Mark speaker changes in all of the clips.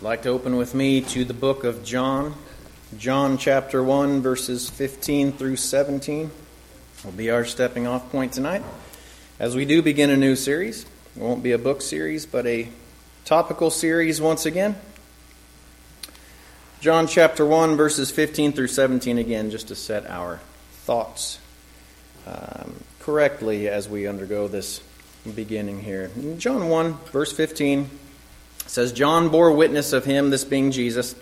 Speaker 1: I'd like to open with me to the book of John, John chapter 1, verses 15 through 17 will be our stepping off point tonight. As we do begin a new series, it won't be a book series, but a topical series once again. John chapter 1, verses 15 through 17 again, just to set our thoughts um, correctly as we undergo this beginning here. John 1, verse 15 says, John bore witness of him, this being Jesus,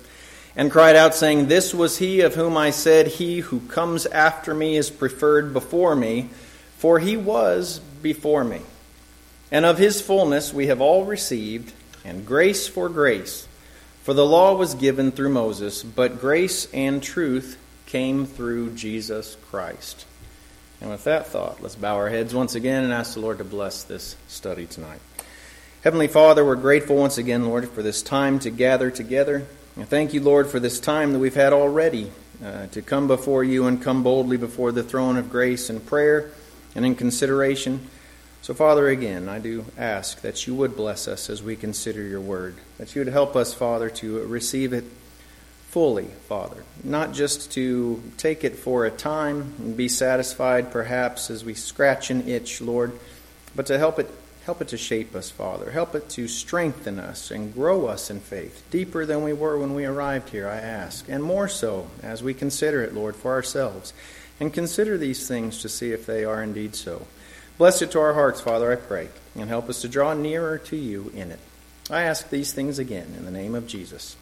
Speaker 1: and cried out, saying, This was he of whom I said, He who comes after me is preferred before me, for he was before me. And of his fullness we have all received, and grace for grace. For the law was given through Moses, but grace and truth came through Jesus Christ. And with that thought, let's bow our heads once again and ask the Lord to bless this study tonight. Heavenly Father, we're grateful once again, Lord, for this time to gather together. And thank you, Lord, for this time that we've had already uh, to come before you and come boldly before the throne of grace in prayer and in consideration. So, Father, again, I do ask that you would bless us as we consider your word, that you would help us, Father, to receive it fully, Father, not just to take it for a time and be satisfied, perhaps, as we scratch an itch, Lord, but to help it Help it to shape us, Father. Help it to strengthen us and grow us in faith, deeper than we were when we arrived here, I ask, and more so as we consider it, Lord, for ourselves. And consider these things to see if they are indeed so. Bless it to our hearts, Father, I pray, and help us to draw nearer to you in it. I ask these things again in the name of Jesus.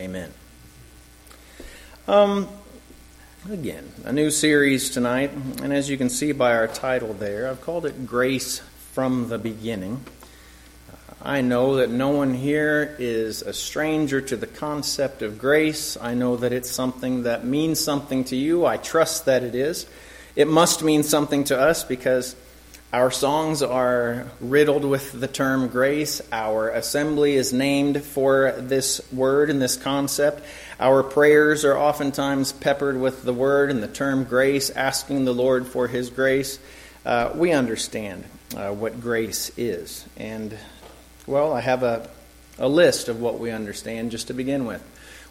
Speaker 1: Amen. Um, again, a new series tonight, and as you can see by our title there, I've called it Grace from the beginning. I know that no one here is a stranger to the concept of grace. I know that it's something that means something to you. I trust that it is. It must mean something to us because our songs are riddled with the term grace. Our assembly is named for this word and this concept. Our prayers are oftentimes peppered with the word and the term grace, asking the Lord for His grace. Uh, we understand uh, what grace is. And, well, I have a, a list of what we understand just to begin with.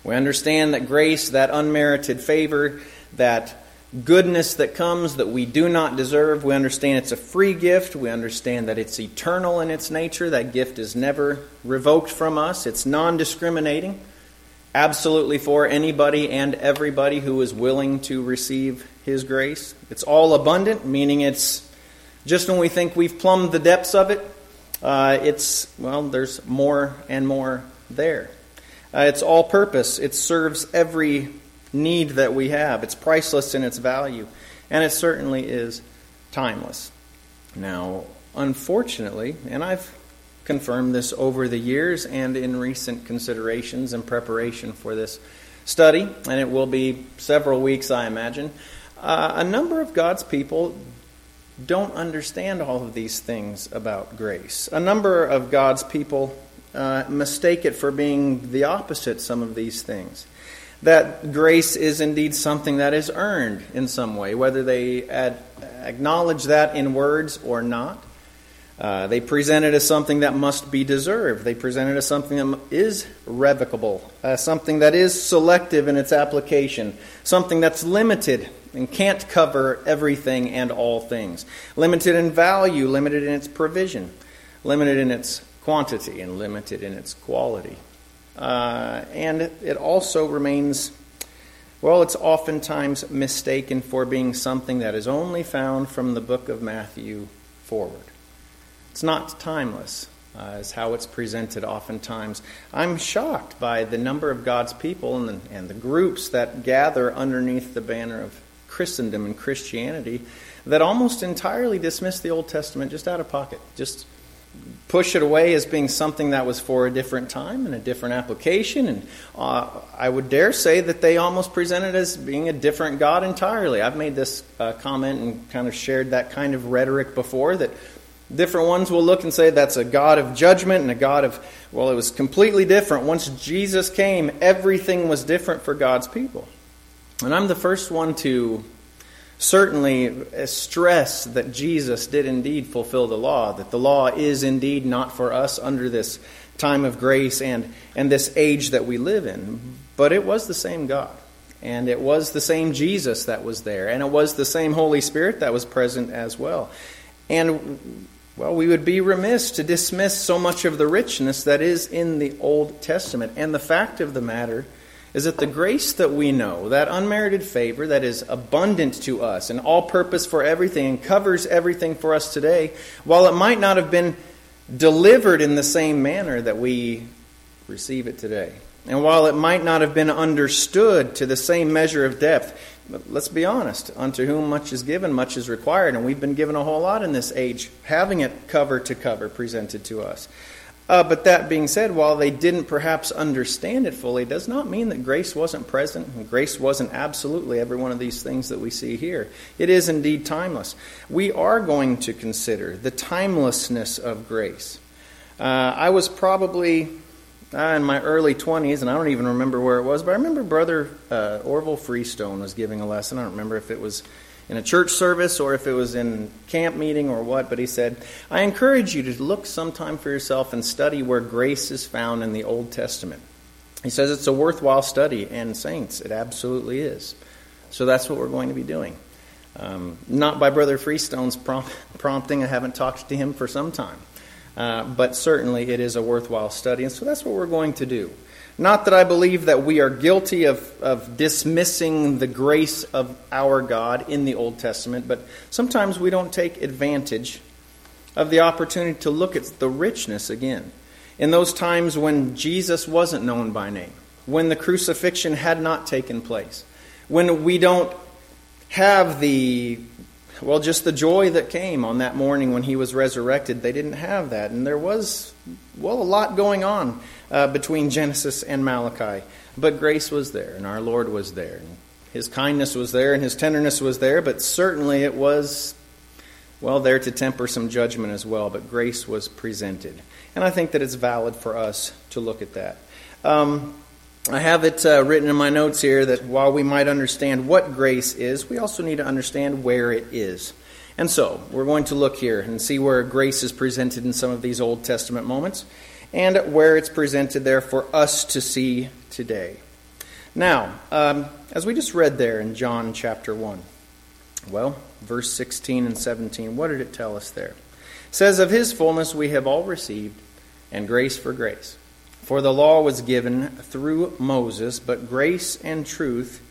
Speaker 1: We understand that grace, that unmerited favor, that goodness that comes that we do not deserve. We understand it's a free gift. We understand that it's eternal in its nature. That gift is never revoked from us, it's non discriminating, absolutely for anybody and everybody who is willing to receive His grace. It's all abundant, meaning it's just when we think we've plumbed the depths of it, uh, it's, well, there's more and more there. Uh, it's all purpose, it serves every need that we have. It's priceless in its value, and it certainly is timeless. Now, unfortunately, and I've confirmed this over the years and in recent considerations and preparation for this study, and it will be several weeks, I imagine. Uh, a number of God's people don't understand all of these things about grace. A number of God's people uh, mistake it for being the opposite, some of these things. That grace is indeed something that is earned in some way, whether they ad- acknowledge that in words or not. Uh, they present it as something that must be deserved. They present it as something that is revocable, uh, something that is selective in its application, something that's limited and can't cover everything and all things. Limited in value, limited in its provision, limited in its quantity, and limited in its quality. Uh, and it also remains, well, it's oftentimes mistaken for being something that is only found from the book of Matthew forward. It's not timeless. Uh, is how it's presented oftentimes. I'm shocked by the number of God's people and the, and the groups that gather underneath the banner of Christendom and Christianity that almost entirely dismiss the Old Testament just out of pocket, just push it away as being something that was for a different time and a different application. And uh, I would dare say that they almost present it as being a different God entirely. I've made this uh, comment and kind of shared that kind of rhetoric before that different ones will look and say that's a God of judgment and a God of, well, it was completely different. Once Jesus came, everything was different for God's people. And I'm the first one to certainly stress that Jesus did indeed fulfill the law, that the law is indeed not for us under this time of grace and, and this age that we live in. But it was the same God. And it was the same Jesus that was there. And it was the same Holy Spirit that was present as well. And, well, we would be remiss to dismiss so much of the richness that is in the Old Testament. And the fact of the matter is that the grace that we know, that unmerited favor that is abundant to us and all purpose for everything and covers everything for us today, while it might not have been delivered in the same manner that we receive it today, and while it might not have been understood to the same measure of depth, let's be honest, unto whom much is given, much is required, and we've been given a whole lot in this age, having it cover to cover presented to us. Uh, but that being said, while they didn't perhaps understand it fully, does not mean that grace wasn't present and grace wasn't absolutely every one of these things that we see here. It is indeed timeless. We are going to consider the timelessness of grace. Uh, I was probably uh, in my early 20s, and I don't even remember where it was, but I remember Brother uh, Orville Freestone was giving a lesson. I don't remember if it was in a church service or if it was in camp meeting or what, but he said, I encourage you to look sometime for yourself and study where grace is found in the Old Testament. He says it's a worthwhile study, and saints, it absolutely is. So that's what we're going to be doing. Um, not by Brother Freestone's prompt, prompting, I haven't talked to him for some time. Uh, but certainly it is a worthwhile study, and so that's what we're going to do. Not that I believe that we are guilty of, of dismissing the grace of our God in the Old Testament, but sometimes we don't take advantage of the opportunity to look at the richness again. In those times when Jesus wasn't known by name, when the crucifixion had not taken place, when we don't have the well, just the joy that came on that morning when he was resurrected, they didn't have that. And there was, well, a lot going on uh, between Genesis and Malachi. But grace was there, and our Lord was there. And his kindness was there, and his tenderness was there, but certainly it was, well, there to temper some judgment as well. But grace was presented. And I think that it's valid for us to look at that. Um, I have it uh, written in my notes here that while we might understand what grace is, we also need to understand where it is. And so, we're going to look here and see where grace is presented in some of these Old Testament moments and where it's presented there for us to see today. Now, um, as we just read there in John chapter 1, well, verse 16 and 17, what did it tell us there? It says, Of his fullness we have all received, and grace for grace. For the law was given through Moses, but grace and truth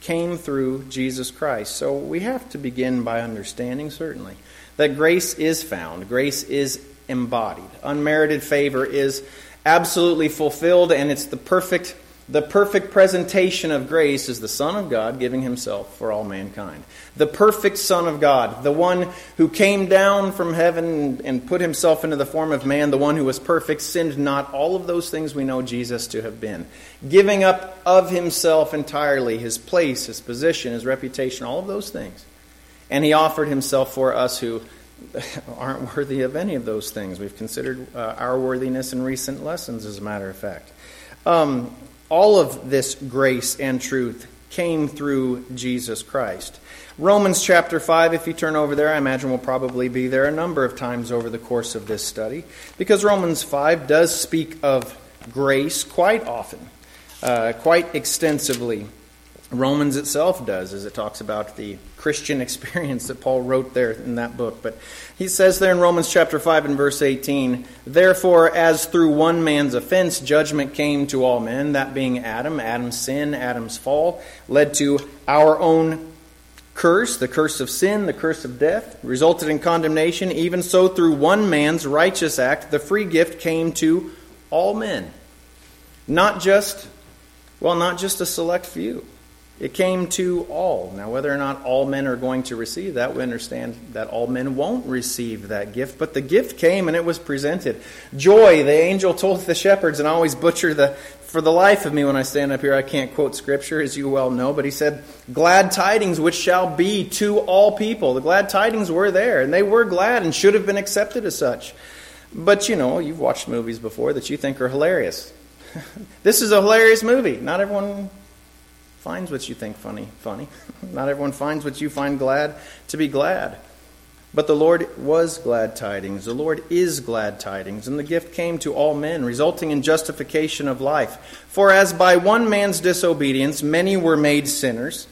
Speaker 1: came through Jesus Christ. So we have to begin by understanding, certainly, that grace is found, grace is embodied. Unmerited favor is absolutely fulfilled, and it's the perfect the perfect presentation of grace is the Son of God giving himself for all mankind. The perfect Son of God, the one who came down from heaven and put himself into the form of man, the one who was perfect, sinned not, all of those things we know Jesus to have been. Giving up of himself entirely, his place, his position, his reputation, all of those things. And he offered himself for us who aren't worthy of any of those things. We've considered uh, our worthiness in recent lessons, as a matter of fact. Um, all of this grace and truth came through Jesus Christ. Romans chapter 5, if you turn over there, I imagine we'll probably be there a number of times over the course of this study, because Romans 5 does speak of grace quite often, uh, quite extensively. Romans itself does, as it talks about the Christian experience that Paul wrote there in that book. But he says there in Romans chapter 5 and verse 18, Therefore, as through one man's offense judgment came to all men, that being Adam, Adam's sin, Adam's fall, led to our own curse, the curse of sin, the curse of death, resulted in condemnation. Even so, through one man's righteous act, the free gift came to all men. Not just, well, not just a select few. It came to all. Now, whether or not all men are going to receive that, we understand that all men won't receive that gift, but the gift came and it was presented. Joy, the angel told the shepherds, and I always butcher the, for the life of me when I stand up here, I can't quote scripture, as you well know, but he said, Glad tidings which shall be to all people. The glad tidings were there, and they were glad and should have been accepted as such. But you know, you've watched movies before that you think are hilarious. this is a hilarious movie. Not everyone finds what you think funny funny. Not everyone finds what you find glad to be glad. But the Lord was glad tidings. The Lord is glad tidings. And the gift came to all men, resulting in justification of life. For as by one man's disobedience many were made sinners,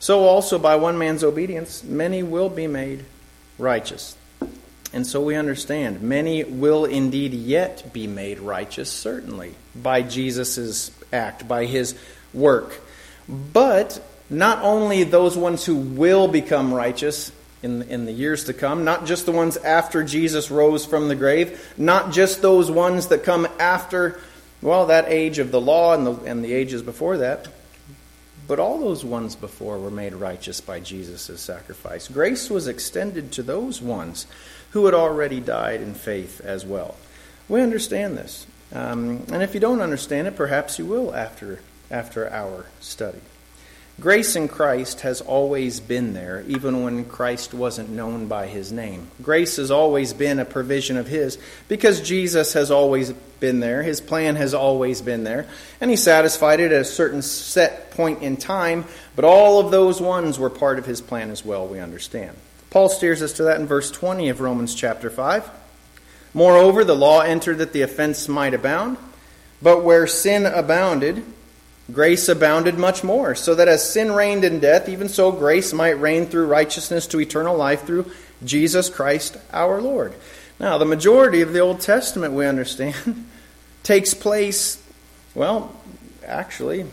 Speaker 1: so also by one man's obedience many will be made righteous. And so we understand many will indeed yet be made righteous, certainly, by Jesus' act, by his work. But not only those ones who will become righteous, in, in the years to come, not just the ones after Jesus rose from the grave, not just those ones that come after, well, that age of the law and the, and the ages before that, but all those ones before were made righteous by Jesus' sacrifice. Grace was extended to those ones who had already died in faith as well. We understand this. Um, and if you don't understand it, perhaps you will after, after our study. Grace in Christ has always been there, even when Christ wasn't known by his name. Grace has always been a provision of his because Jesus has always been there. His plan has always been there. And he satisfied it at a certain set point in time, but all of those ones were part of his plan as well, we understand. Paul steers us to that in verse 20 of Romans chapter 5. Moreover, the law entered that the offense might abound, but where sin abounded, grace abounded much more, so that as sin reigned in death, even so grace might reign through righteousness to eternal life through Jesus Christ our Lord. Now, the majority of the Old Testament, we understand, takes place, well, actually,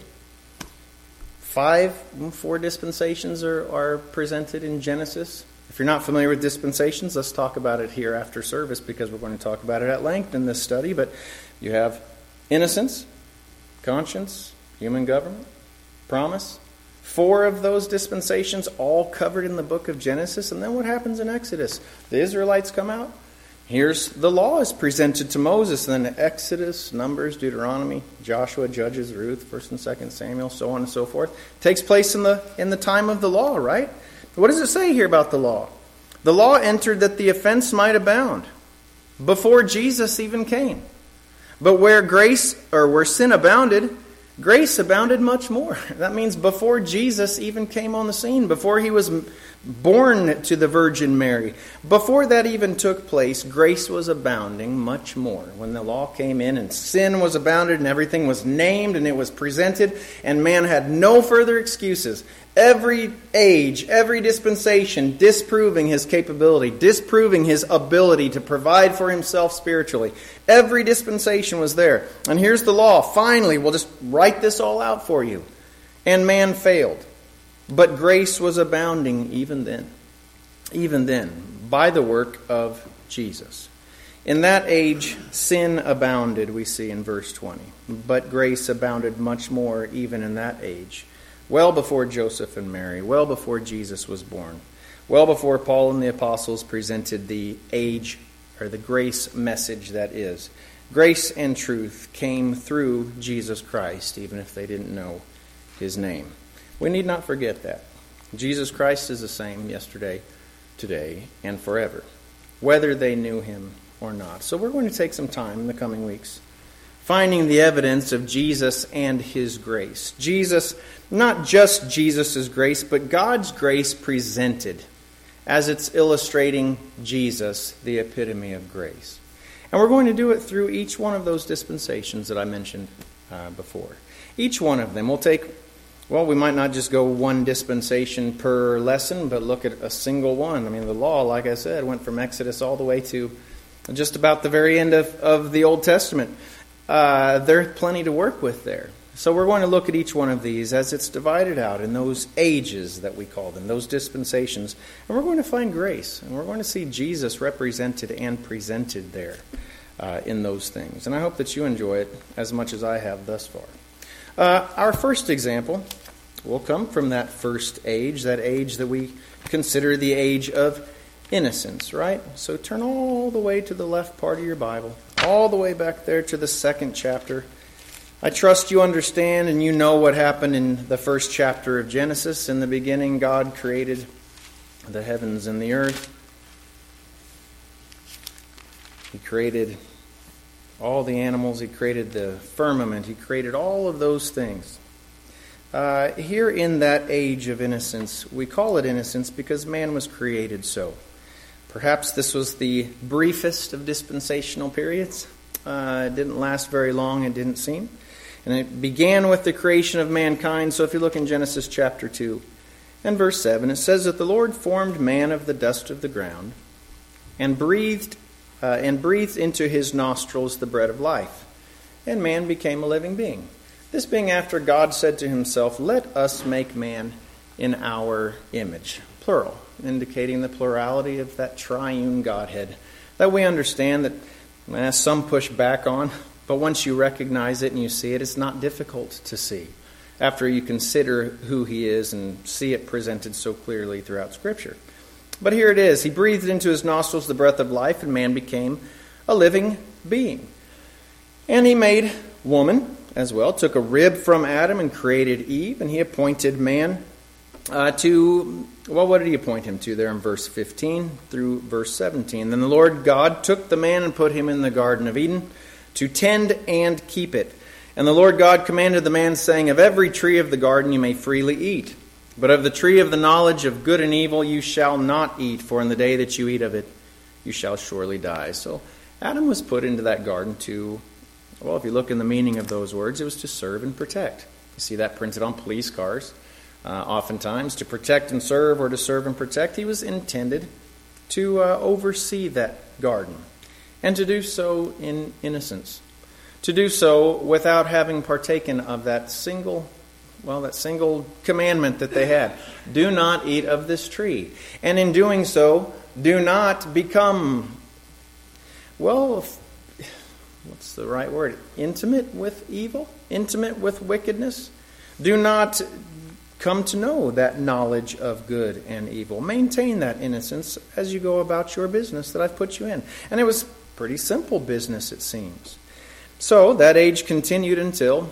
Speaker 1: five, four dispensations are, are presented in Genesis. If you're not familiar with dispensations, let's talk about it here after service because we're going to talk about it at length in this study. But you have innocence, conscience, human government, promise. Four of those dispensations all covered in the book of Genesis. And then what happens in Exodus? The Israelites come out. Here's the law is presented to Moses. And then Exodus, Numbers, Deuteronomy, Joshua, Judges, Ruth, 1st and 2nd Samuel, so on and so forth. takes place in the, in the time of the law, right? What does it say here about the law? The law entered that the offense might abound before Jesus even came. But where grace or where sin abounded, grace abounded much more. That means before Jesus even came on the scene, before he was born to the Virgin Mary, before that even took place, grace was abounding much more. When the law came in and sin was abounded and everything was named and it was presented, and man had no further excuses. Every age, every dispensation disproving his capability, disproving his ability to provide for himself spiritually. Every dispensation was there. And here's the law. Finally, we'll just write this all out for you. And man failed. But grace was abounding even then. Even then, by the work of Jesus. In that age, sin abounded, we see in verse 20. But grace abounded much more even in that age. Well before Joseph and Mary, well before Jesus was born, well before Paul and the apostles presented the age or the grace message that is. Grace and truth came through Jesus Christ, even if they didn't know his name. We need not forget that. Jesus Christ is the same yesterday, today, and forever, whether they knew him or not. So we're going to take some time in the coming weeks finding the evidence of Jesus and his grace. Jesus, not just Jesus' grace, but God's grace presented as it's illustrating Jesus, the epitome of grace. And we're going to do it through each one of those dispensations that I mentioned uh, before. Each one of them. We'll take well, we might not just go one dispensation per lesson, but look at a single one. I mean, the law, like I said, went from Exodus all the way to just about the very end of, of the Old Testament. Uh, there's plenty to work with there. So we're going to look at each one of these as it's divided out in those ages that we call them, those dispensations. And we're going to find grace. And we're going to see Jesus represented and presented there uh, in those things. And I hope that you enjoy it as much as I have thus far. Uh, our first example will come from that first age, that age that we consider the age of innocence, right? So turn all the way to the left part of your Bible, all the way back there to the second chapter. I trust you understand and you know what happened in the first chapter of Genesis. In the beginning, God created the heavens and the earth. He created all the animals, He created the firmament, He created all of those things. Uh, here in that age of innocence, we call it innocence because man was created so. Perhaps this was the briefest of dispensational periods. Uh, it didn't last very long, it didn't seem. And it began with the creation of mankind. So if you look in Genesis chapter 2 and verse 7, it says that the Lord formed man of the dust of the ground and breathed uh, and breathed into his nostrils the breath of life. And man became a living being. This being after God said to himself, Let us make man in our image. Plural, indicating the plurality of that triune Godhead. That we understand that eh, some push back on, but once you recognize it and you see it, it's not difficult to see after you consider who he is and see it presented so clearly throughout Scripture. But here it is. He breathed into his nostrils the breath of life, and man became a living being. And he made woman as well, took a rib from Adam and created Eve, and he appointed man uh, to, well, what did he appoint him to there in verse 15 through verse 17? Then the Lord God took the man and put him in the Garden of Eden to tend and keep it. And the Lord God commanded the man, saying, Of every tree of the garden you may freely eat, but of the tree of the knowledge of good and evil you shall not eat, for in the day that you eat of it you shall surely die. So Adam was put into that garden to, well, if you look in the meaning of those words, it was to serve and protect. You see that printed on police cars. Uh, oftentimes, to protect and serve or to serve and protect, he was intended to uh, oversee that garden and to do so in innocence, to do so without having partaken of that single, well, that single commandment that they had do not eat of this tree. And in doing so, do not become, well, what's the right word? Intimate with evil? Intimate with wickedness? Do not come to know that knowledge of good and evil. Maintain that innocence as you go about your business that I've put you in. And it was Pretty simple business, it seems. So that age continued until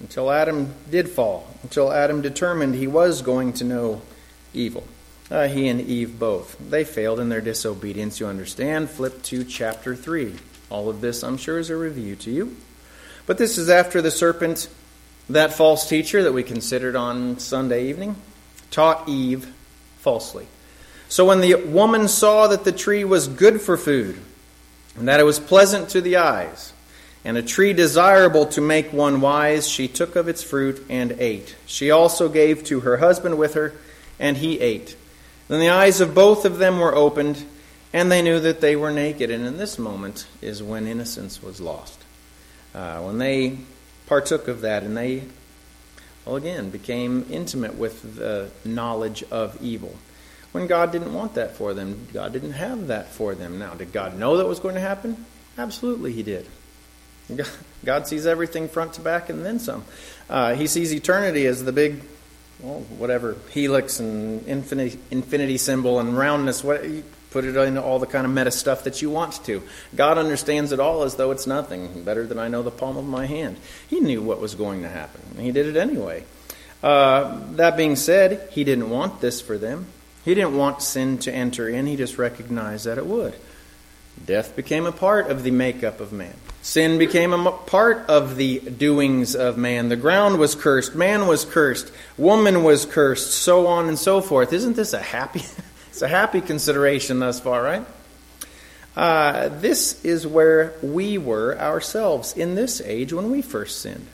Speaker 1: until Adam did fall, until Adam determined he was going to know evil. Uh, he and Eve both. They failed in their disobedience, you understand. Flip to chapter 3. All of this, I'm sure, is a review to you. But this is after the serpent, that false teacher that we considered on Sunday evening, taught Eve falsely. So when the woman saw that the tree was good for food, and that it was pleasant to the eyes, and a tree desirable to make one wise, she took of its fruit and ate. She also gave to her husband with her, and he ate. Then the eyes of both of them were opened, and they knew that they were naked. And in this moment is when innocence was lost. Uh, when they partook of that, and they, well, again, became intimate with the knowledge of evil when God didn't want that for them. God didn't have that for them. Now, did God know that was going to happen? Absolutely, He did. God sees everything front to back and then some. Uh, he sees eternity as the big, well, whatever, helix and infinity, infinity symbol and roundness. What, put it in all the kind of meta stuff that you want to. God understands it all as though it's nothing, better than I know the palm of my hand. He knew what was going to happen. He did it anyway. Uh, that being said, He didn't want this for them. He didn't want sin to enter in, he just recognized that it would. Death became a part of the makeup of man. Sin became a part of the doings of man. The ground was cursed, man was cursed, woman was cursed, so on and so forth. Isn't this a happy a happy consideration thus far, right? Uh, this is where we were ourselves in this age when we first sinned.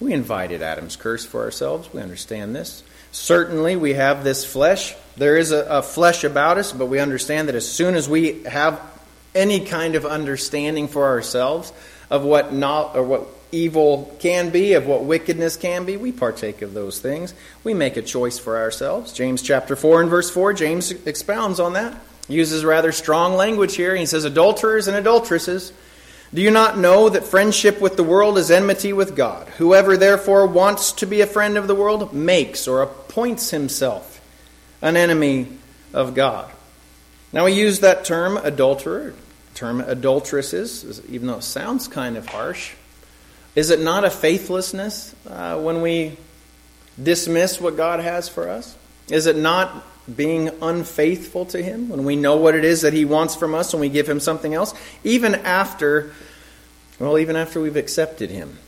Speaker 1: We invited Adam's curse for ourselves. We understand this. Certainly, we have this flesh. There is a, a, flesh about us, but we understand that as soon as we have any kind of understanding for ourselves of what not or what evil can be, of what wickedness can be, we partake of those things. We make a choice for ourselves. James chapter 4 and verse 4, James expounds on that. He uses rather strong language here. He says, Adulterers and adulteresses do you not know that friendship with the world is enmity with God? Whoever therefore wants to be a friend of the world makes or appoints himself an enemy of God. Now, we use that term adulterer, term adulteresses, even though it sounds kind of harsh. Is it not a faithlessness uh, when we dismiss what God has for us? Is it not being unfaithful to Him when we know what it is that He wants from us and we give Him something else? Even after well, even after we've accepted Him.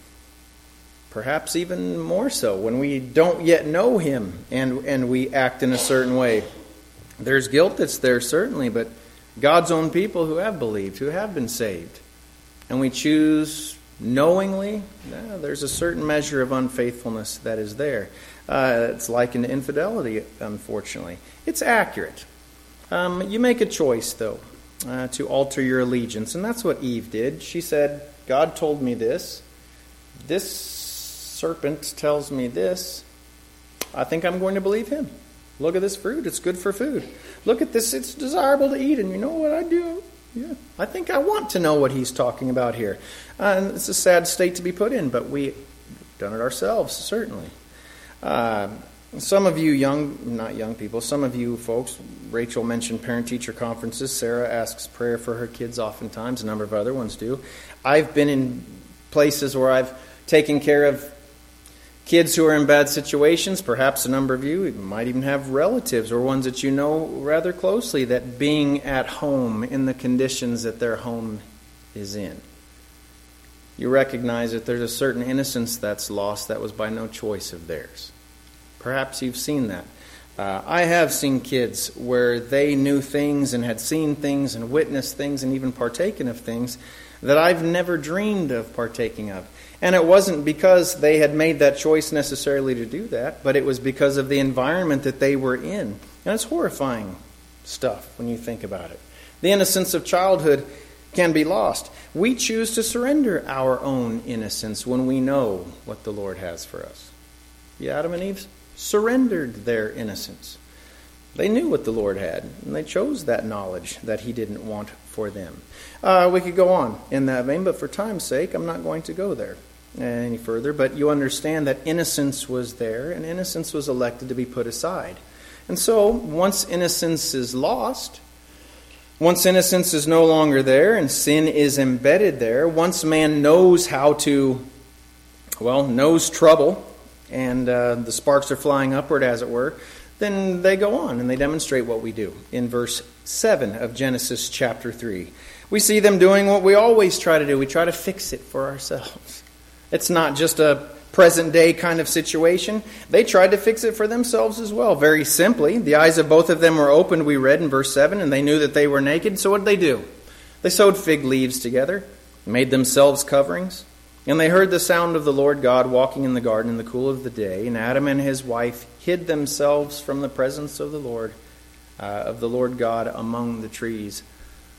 Speaker 1: Perhaps even more so when we don't yet know Him and, and we act in a certain way. There's guilt that's there, certainly, but God's own people who have believed, who have been saved. And we choose knowingly, there's a certain measure of unfaithfulness that is there. Uh, it's like an infidelity, unfortunately. It's accurate. Um, you make a choice, though, uh, to alter your allegiance, and that's what Eve did. She said, God told me this. This serpent tells me this. I think I'm going to believe him. Look at this fruit. It's good for food. Look at this. It's desirable to eat. And you know what I do? Yeah, I think I want to know what he's talking about here. Uh, and it's a sad state to be put in, but we've done it ourselves, certainly. Uh, some of you young, not young people, some of you folks, Rachel mentioned parent teacher conferences. Sarah asks prayer for her kids oftentimes. A number of other ones do. I've been in places where I've taken care of kids who are in bad situations. Perhaps a number of you might even have relatives or ones that you know rather closely that being at home in the conditions that their home is in. You recognize that there's a certain innocence that's lost that was by no choice of theirs. Perhaps you've seen that. Uh, I have seen kids where they knew things and had seen things and witnessed things and even partaken of things that I've never dreamed of partaking of. And it wasn't because they had made that choice necessarily to do that, but it was because of the environment that they were in. And it's horrifying stuff when you think about it. The innocence of childhood can be lost. We choose to surrender our own innocence when we know what the Lord has for us. The Adam and Eve surrendered their innocence. They knew what the Lord had, and they chose that knowledge that He didn't want for them. Uh, we could go on in that vein, but for time's sake, I'm not going to go there any further. But you understand that innocence was there, and innocence was elected to be put aside. And so, once innocence is lost, once innocence is no longer there and sin is embedded there, once man knows how to, well, knows trouble, and uh, the sparks are flying upward, as it were, then they go on and they demonstrate what we do in verse 7 of Genesis chapter 3. We see them doing what we always try to do we try to fix it for ourselves. It's not just a present day kind of situation. They tried to fix it for themselves as well. Very simply, the eyes of both of them were opened, we read in verse 7, and they knew that they were naked. So what did they do? They sewed fig leaves together, made themselves coverings. And they heard the sound of the Lord God walking in the garden in the cool of the day, and Adam and his wife hid themselves from the presence of the Lord, uh, of the Lord God among the trees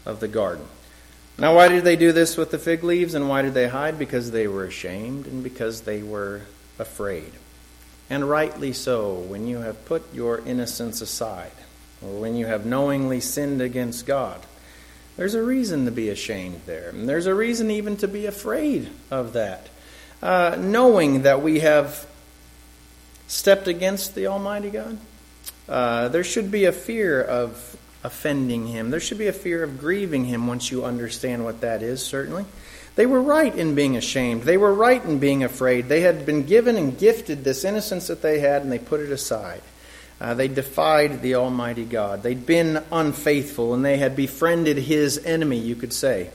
Speaker 1: of the garden. Now, why did they do this with the fig leaves, and why did they hide? Because they were ashamed and because they were afraid. And rightly so, when you have put your innocence aside, or when you have knowingly sinned against God there's a reason to be ashamed there. And there's a reason even to be afraid of that. Uh, knowing that we have stepped against the Almighty God, uh, there should be a fear of offending Him. There should be a fear of grieving Him once you understand what that is, certainly. They were right in being ashamed. They were right in being afraid. They had been given and gifted this innocence that they had, and they put it aside. Uh, they defied the Almighty God. They'd been unfaithful and they had befriended his enemy, you could say.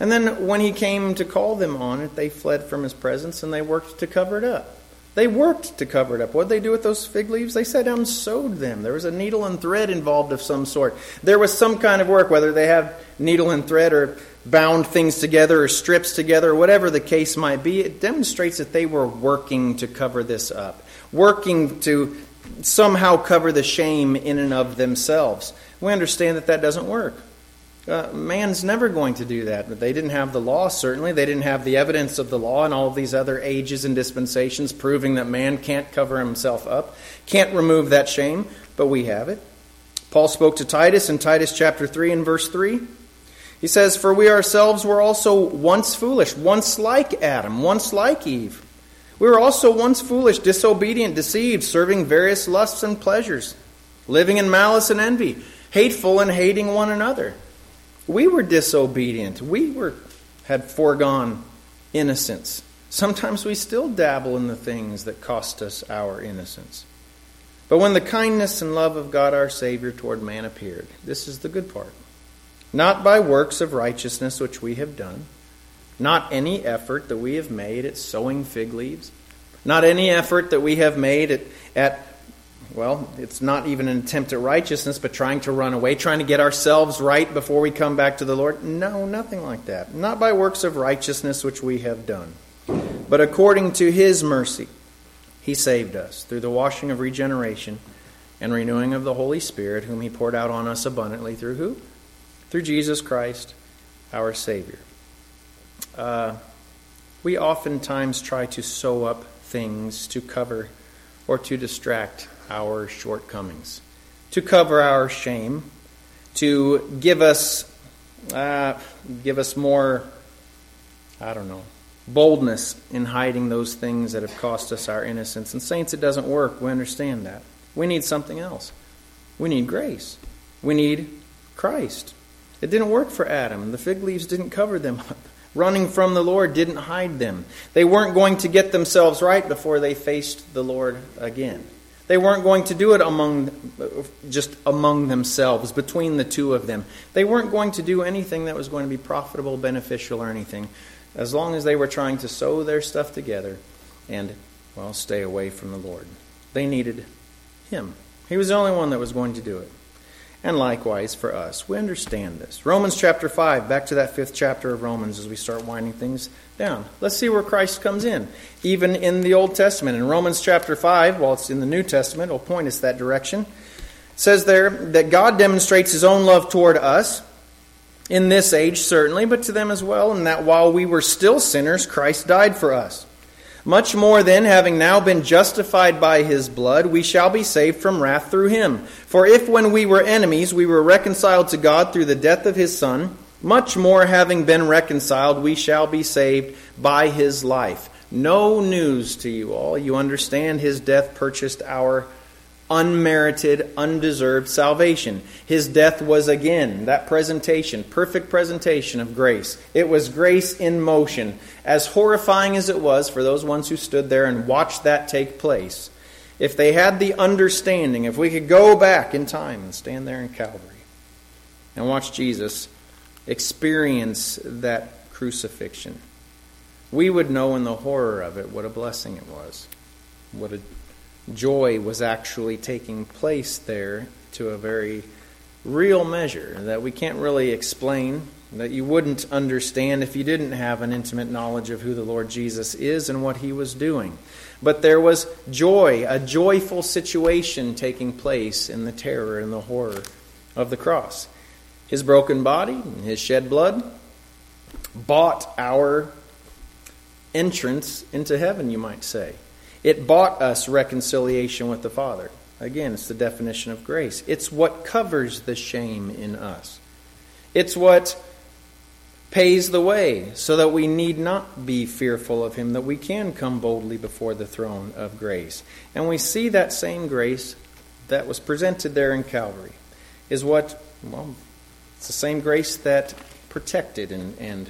Speaker 1: And then when he came to call them on it, they fled from his presence and they worked to cover it up. They worked to cover it up. What did they do with those fig leaves? They sat down and um, sewed them. There was a needle and thread involved of some sort. There was some kind of work, whether they have needle and thread or bound things together or strips together, or whatever the case might be. It demonstrates that they were working to cover this up, working to somehow cover the shame in and of themselves. We understand that that doesn't work. Uh, man's never going to do that. But they didn't have the law, certainly. They didn't have the evidence of the law and all of these other ages and dispensations proving that man can't cover himself up, can't remove that shame, but we have it. Paul spoke to Titus in Titus chapter 3 and verse 3. He says, For we ourselves were also once foolish, once like Adam, once like Eve. We were also once foolish, disobedient, deceived, serving various lusts and pleasures, living in malice and envy, hateful and hating one another. We were disobedient. We were had foregone innocence. Sometimes we still dabble in the things that cost us our innocence. But when the kindness and love of God our Savior toward man appeared, this is the good part. Not by works of righteousness which we have done, not any effort that we have made at sewing fig leaves. Not any effort that we have made at, at well, it's not even an attempt at righteousness, but trying to run away, trying to get ourselves right before we come back to the Lord. No, nothing like that. Not by works of righteousness which we have done, but according to His mercy, He saved us through the washing of regeneration and renewing of the Holy Spirit, whom He poured out on us abundantly through who? Through Jesus Christ, our Savior. Uh, we oftentimes try to sew up things to cover or to distract our shortcomings, to cover our shame, to give us uh, give us more, I don't know, boldness in hiding those things that have cost us our innocence. And saints, it doesn't work. We understand that. We need something else. We need grace. We need Christ. It didn't work for Adam. The fig leaves didn't cover them up. Running from the Lord didn't hide them. They weren't going to get themselves right before they faced the Lord again. They weren't going to do it among just among themselves, between the two of them. They weren't going to do anything that was going to be profitable, beneficial, or anything, as long as they were trying to sew their stuff together and, well, stay away from the Lord. They needed Him. He was the only one that was going to do it and likewise for us. We understand this. Romans chapter 5, back to that fifth chapter of Romans as we start winding things down. Let's see where Christ comes in, even in the Old Testament. In Romans chapter 5, while it's in the New Testament, it'll point us that direction. It says there that God demonstrates his own love toward us in this age, certainly, but to them as well, and that while we were still sinners, Christ died for us. Much more then, having now been justified by his blood, we shall be saved from wrath through him. For if when we were enemies we were reconciled to God through the death of his Son, much more having been reconciled, we shall be saved by his life. No news to you all. You understand his death purchased our unmerited, undeserved salvation. His death was again that presentation, perfect presentation of grace. It was grace in motion. As horrifying as it was for those ones who stood there and watched that take place, if they had the understanding, if we could go back in time and stand there in Calvary and watch Jesus experience that crucifixion, we would know in the horror of it what a blessing it was. What a joy was actually taking place there to a very real measure that we can't really explain, that you wouldn't understand if you didn't have an intimate knowledge of who the Lord Jesus is and what he was doing. But there was joy, a joyful situation taking place in the terror and the horror of the cross. His broken body his shed blood bought our entrance into heaven, you might say. It bought us reconciliation with the Father. Again, it's the definition of grace. It's what covers the shame in us. It's what pays the way so that we need not be fearful of Him, that we can come boldly before the throne of grace. And we see that same grace that was presented there in Calvary is what, well, it's the same grace that protected and, and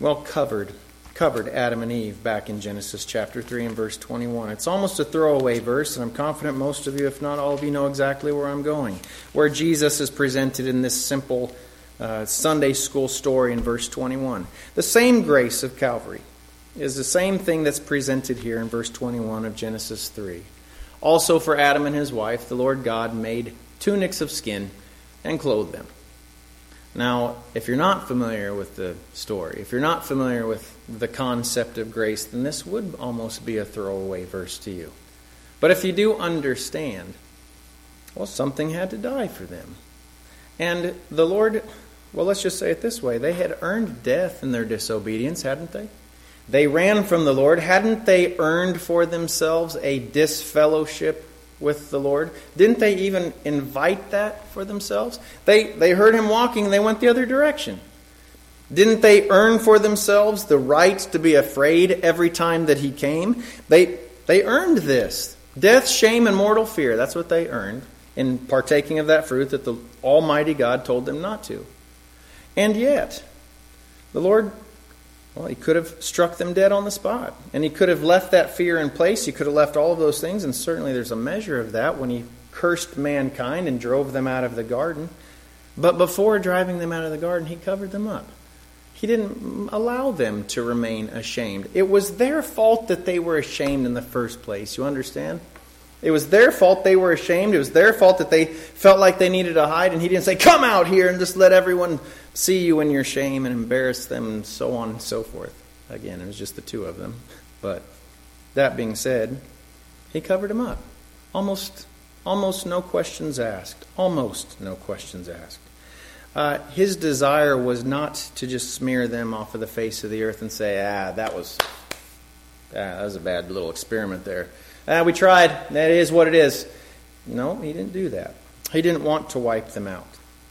Speaker 1: well, covered covered Adam and Eve back in Genesis chapter 3 and verse 21. It's almost a throwaway verse, and I'm confident most of you, if not all of you, know exactly where I'm going. Where Jesus is presented in this simple uh, Sunday school story in verse 21. The same grace of Calvary is the same thing that's presented here in verse 21 of Genesis 3. Also, for Adam and his wife, the Lord God made tunics of skin and clothed them. Now, if you're not familiar with the story, if you're not familiar with the concept of grace, then this would almost be a throwaway verse to you. But if you do understand, well, something had to die for them. And the Lord, well, let's just say it this way they had earned death in their disobedience, hadn't they? They ran from the Lord. Hadn't they earned for themselves a disfellowship with the Lord? Didn't they even invite that for themselves? They, they heard him walking and they went the other direction. Didn't they earn for themselves the right to be afraid every time that he came? They, they earned this death, shame, and mortal fear. That's what they earned in partaking of that fruit that the Almighty God told them not to. And yet, the Lord well, he could have struck them dead on the spot. And he could have left that fear in place. He could have left all of those things. And certainly there's a measure of that when he cursed mankind and drove them out of the garden. But before driving them out of the garden, he covered them up. He didn't allow them to remain ashamed. It was their fault that they were ashamed in the first place. You understand? It was their fault they were ashamed. It was their fault that they felt like they needed to hide. And he didn't say, Come out here and just let everyone see you in your shame and embarrass them and so on and so forth. Again, it was just the two of them. But that being said, he covered him up. Almost, almost no questions asked. Almost no questions asked. Uh, his desire was not to just smear them off of the face of the earth and say, ah, that was, ah, that was a bad little experiment there. Ah, we tried. That is what it is. No, he didn't do that. He didn't want to wipe them out.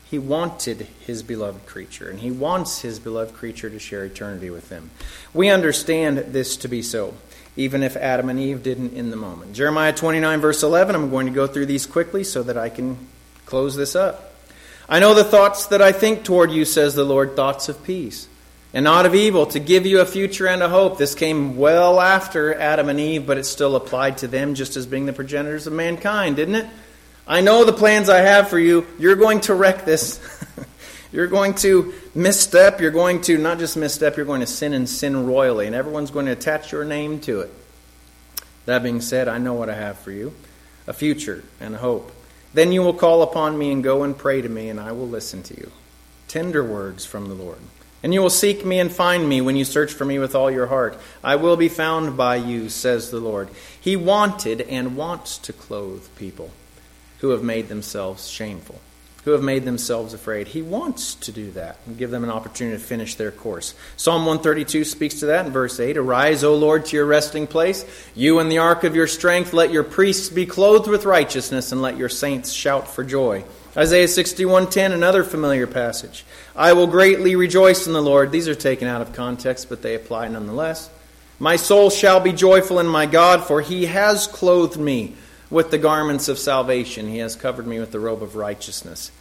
Speaker 1: He wanted his beloved creature, and he wants his beloved creature to share eternity with him. We understand this to be so, even if Adam and Eve didn't in the moment. Jeremiah 29, verse 11, I'm going to go through these quickly so that I can close this up. I know the thoughts that I think toward you, says the Lord, thoughts of peace and not of evil, to give you a future and a hope. This came well after Adam and Eve, but it still applied to them just as being the progenitors of mankind, didn't it? I know the plans I have for you. You're going to wreck this. you're going to misstep. You're going to not just misstep, you're going to sin and sin royally, and everyone's going to attach your name to it. That being said, I know what I have for you a future and a hope. Then you will call upon me and go and pray to me, and I will listen to you. Tender words from the Lord. And you will seek me and find me when you search for me with all your heart. I will be found by you, says the Lord. He wanted and wants to clothe people who have made themselves shameful, who have made themselves afraid. He wants to do that and give them an opportunity to finish their course. Psalm 132 speaks to that in verse 8 Arise, O Lord, to your resting place. You in the ark of your strength, let your priests be clothed with righteousness, and let your saints shout for joy. Isaiah 61:10 another familiar passage. I will greatly rejoice in the Lord. These are taken out of context, but they apply nonetheless. My soul shall be joyful in my God, for he has clothed me with the garments of salvation. He has covered me with the robe of righteousness.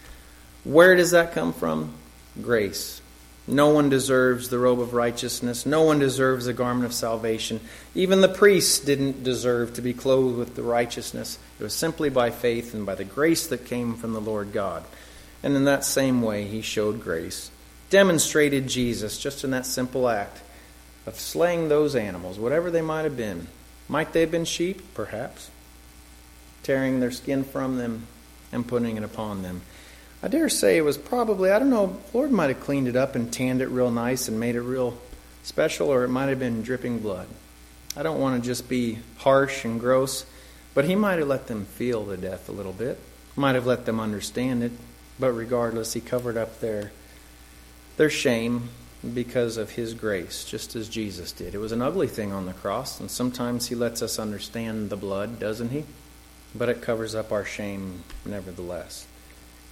Speaker 1: Where does that come from? Grace. No one deserves the robe of righteousness. No one deserves the garment of salvation. Even the priests didn't deserve to be clothed with the righteousness. It was simply by faith and by the grace that came from the Lord God. And in that same way, he showed grace, demonstrated Jesus just in that simple act of slaying those animals, whatever they might have been. Might they have been sheep? Perhaps tearing their skin from them and putting it upon them. I dare say it was probably, I don't know, Lord might have cleaned it up and tanned it real nice and made it real special, or it might have been dripping blood. I don't want to just be harsh and gross, but He might have let them feel the death a little bit, might have let them understand it, but regardless, He covered up their, their shame because of His grace, just as Jesus did. It was an ugly thing on the cross, and sometimes He lets us understand the blood, doesn't He? But it covers up our shame nevertheless.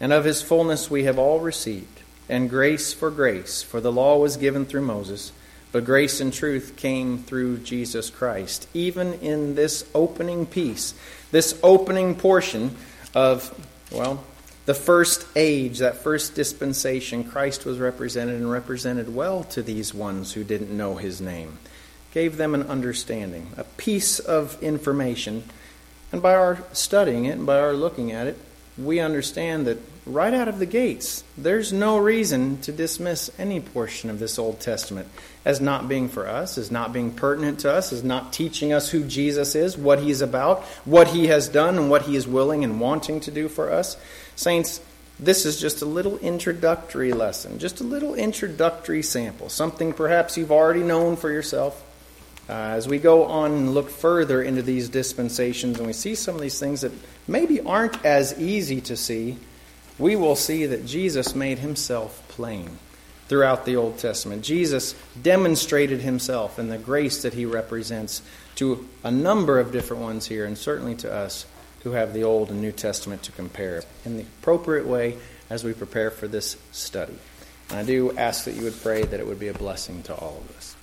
Speaker 1: And of his fullness we have all received, and grace for grace, for the law was given through Moses, but grace and truth came through Jesus Christ. Even in this opening piece, this opening portion of, well, the first age, that first dispensation, Christ was represented and represented well to these ones who didn't know his name. Gave them an understanding, a piece of information and by our studying it and by our looking at it, we understand that right out of the gates, there's no reason to dismiss any portion of this Old Testament as not being for us, as not being pertinent to us, as not teaching us who Jesus is, what he's about, what he has done, and what he is willing and wanting to do for us. Saints, this is just a little introductory lesson, just a little introductory sample, something perhaps you've already known for yourself uh, as we go on and look further into these dispensations and we see some of these things that maybe aren't as easy to see, we will see that Jesus made himself plain throughout the Old Testament. Jesus demonstrated himself and the grace that he represents to a number of different ones here, and certainly to us who have the Old and New Testament to compare in the appropriate way as we prepare for this study. And I do ask that you would pray that it would be a blessing to all of us.